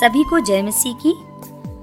सभी को जय मसीह की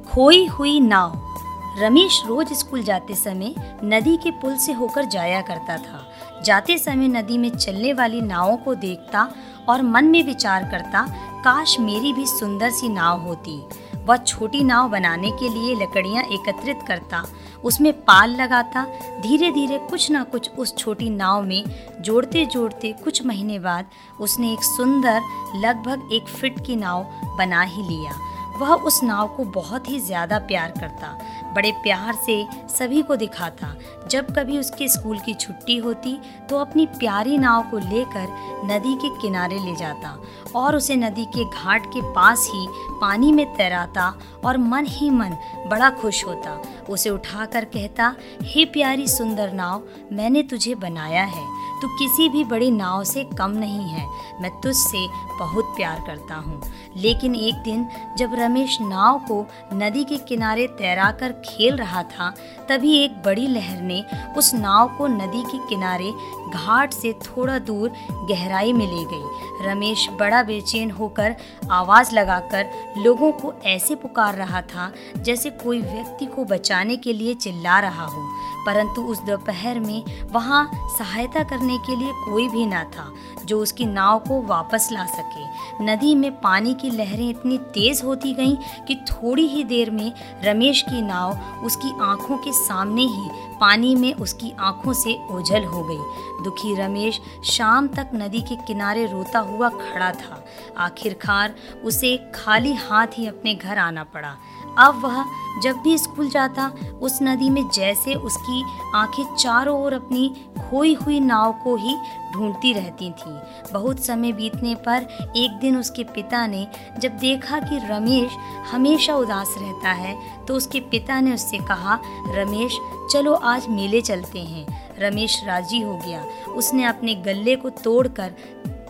खोई हुई नाव। रमेश रोज स्कूल जाते समय नदी के पुल से होकर जाया करता था। जाते समय नदी में चलने वाली नावों को देखता और मन में विचार करता, काश मेरी भी सुंदर सी नाव होती। वह छोटी नाव बनाने के लिए लकड़ियाँ एकत्रित करता, उसमें पाल लगाता। धीरे धीरे कुछ ना कुछ उस छोटी नाव में जोड़ते जोड़ते कुछ महीने बाद उसने एक सुंदर, लगभग एक फिट की नाव बना ही लिया। वह उस नाव को बहुत ही ज़्यादा प्यार करता, बड़े प्यार से सभी को दिखाता। जब कभी उसके स्कूल की छुट्टी होती तो अपनी प्यारी नाव को लेकर नदी के किनारे ले जाता और उसे नदी के घाट के पास ही पानी में तैराता और मन ही मन बड़ा खुश होता। उसे उठाकर कहता, हे प्यारी सुंदर नाव, मैंने तुझे बनाया है। तू किसी भी बड़ी नाव से कम नहीं है। मैं तुझसे बहुत प्यार करता हूँ। लेकिन एक दिन जब रमेश नाव को नदी के किनारे तैराकर खेल रहा था, तभी एक बड़ी लहर ने उस नाव को नदी के किनारे घाट से थोड़ा दूर गहराई में ले गई। रमेश बड़ा बेचैन होकर आवाज़ लगाकर लोगों को ऐसे पुकार रहा था जैसे कोई व्यक्ति को बचाने के लिए चिल्ला रहा हो। परंतु उस दोपहर में वहाँ सहायता करने के लिए कोई भी ना था, जो उसकी नाव को वापस ला सके। नदी में पानी की लहरें इतनी तेज होती गईं कि थोड़ी ही देर में रमेश की नाव उसकी आँखों के सामने ही पानी में उसकी आँखों से ओझल हो गई। दुखी रमेश शाम तक नदी के किनारे रोता हुआ खड़ा था। आखिरकार उसे खाली हाथ ही अपने घर आना पड़ा। अब वह जब भी स्कूल जाता, उस नदी में जैसे उसकी आँखें चारों ओर अपनी खोई हुई नाव को ही ढूंढती रहती थीं। बहुत समय बीतने पर एक दिन उसके पिता ने जब देखा कि रमेश हमेशा उदास रहता है तो उसके पिता ने उससे कहा, रमेश, चलो आज मेले चलते हैं। रमेश राज़ी हो गया। उसने अपने गले को तोड़कर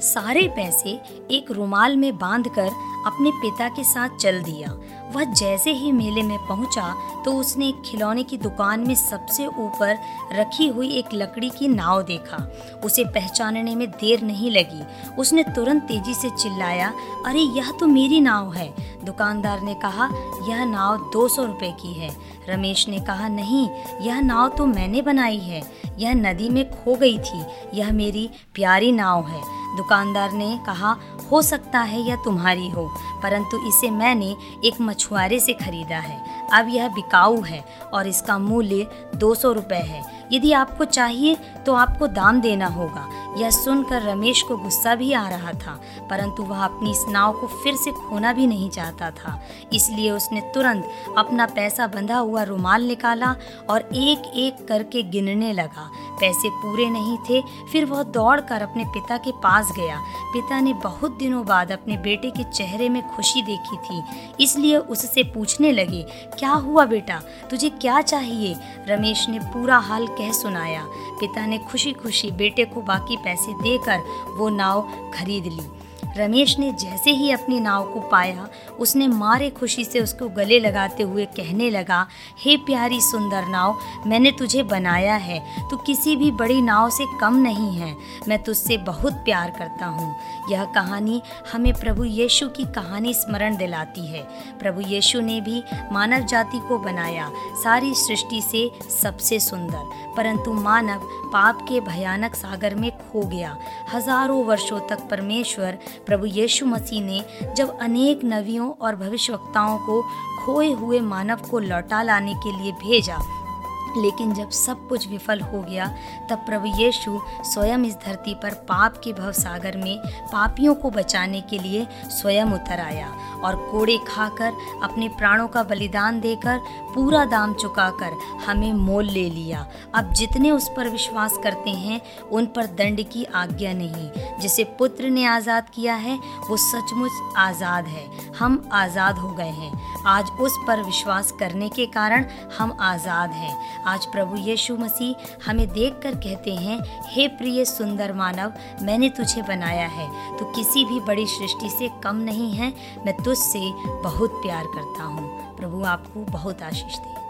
सारे पैसे एक रुमाल में बांधकर अपने पिता के साथ चल दिया। वह जैसे ही मेले में पहुँचा तो उसने एक खिलौने की दुकान में सबसे ऊपर रखी हुई एक लकड़ी की नाव देखा। उसे पहचानने में देर नहीं लगी। उसने तुरंत तेज़ी से चिल्लाया, अरे, यह तो मेरी नाव है। दुकानदार ने कहा, यह नाव दो सौ रुपये की है। रमेश ने कहा, नहीं, यह नाव तो मैंने बनाई है। यह नदी में खो गई थी। यह मेरी प्यारी नाव है। दुकानदार ने कहा, हो सकता है यह तुम्हारी हो, परंतु इसे मैंने एक मछुआरे से खरीदा है। अब यह बिकाऊ है और इसका मूल्य दो सौ रुपये है। यदि आपको चाहिए तो आपको दाम देना होगा। यह सुनकर रमेश को गुस्सा भी आ रहा था, परंतु वह अपनी इस नाव को फिर से खोना भी नहीं चाहता था। इसलिए उसने तुरंत अपना पैसा बंधा हुआ रुमाल निकाला और एक एक करके गिनने लगा। पैसे पूरे नहीं थे, फिर वह दौड़कर अपने पिता के पास गया। पिता ने बहुत दिनों बाद अपने बेटे के चेहरे में खुशी देखी थी, इसलिए उससे पूछने लगे, क्या हुआ बेटा? तुझे क्या चाहिए? रमेश ने पूरा हाल कह सुनाया। पिता ने खुशी खुशी बेटे को बाकी पैसे देकर वो नाव खरीद ली। रमेश ने जैसे ही अपनी नाव को पाया, उसने मारे खुशी से उसको गले लगाते हुए कहने लगा, हे प्यारी सुंदर नाव, मैंने तुझे बनाया है। तू किसी भी बड़ी नाव से कम नहीं है। मैं तुझसे बहुत प्यार करता हूँ। यह कहानी हमें प्रभु यीशु की कहानी स्मरण दिलाती है। प्रभु यीशु ने भी मानव जाति को बनाया। सारी सृष्टि से सबसे सुंदर। परंतु मानव पाप के भयानक सागर में खो गया। हज़ारों वर्षों तक परमेश्वर प्रभु यीशु मसीह ने जब अनेक नवियों और भविष्यवक्ताओं को खोए हुए मानव को लौटा लाने के लिए भेजा लेकिन जब सब कुछ विफल हो गया, तब प्रभु यीशु स्वयं इस धरती पर पाप के भवसागर में पापियों को बचाने के लिए स्वयं उतर आया और कोड़े खाकर, अपने प्राणों का बलिदान देकर, पूरा दाम चुकाकर हमें मोल ले लिया। अब जितने उस पर विश्वास करते हैं, उन पर दंड की आज्ञा नहीं। जिसे पुत्र ने आज़ाद किया है, वो सचमुच आज़ाद है। हम आज़ाद हो गए हैं। आज उस पर विश्वास करने के कारण हम आज़ाद हैं। आज प्रभु यीशु मसीह हमें देखकर कहते हैं, हे प्रिय सुंदर मानव, मैंने तुझे बनाया है। तो किसी भी बड़ी सृष्टि से कम नहीं है। मैं तुझसे बहुत प्यार करता हूँ। प्रभु आपको बहुत आशीष दे।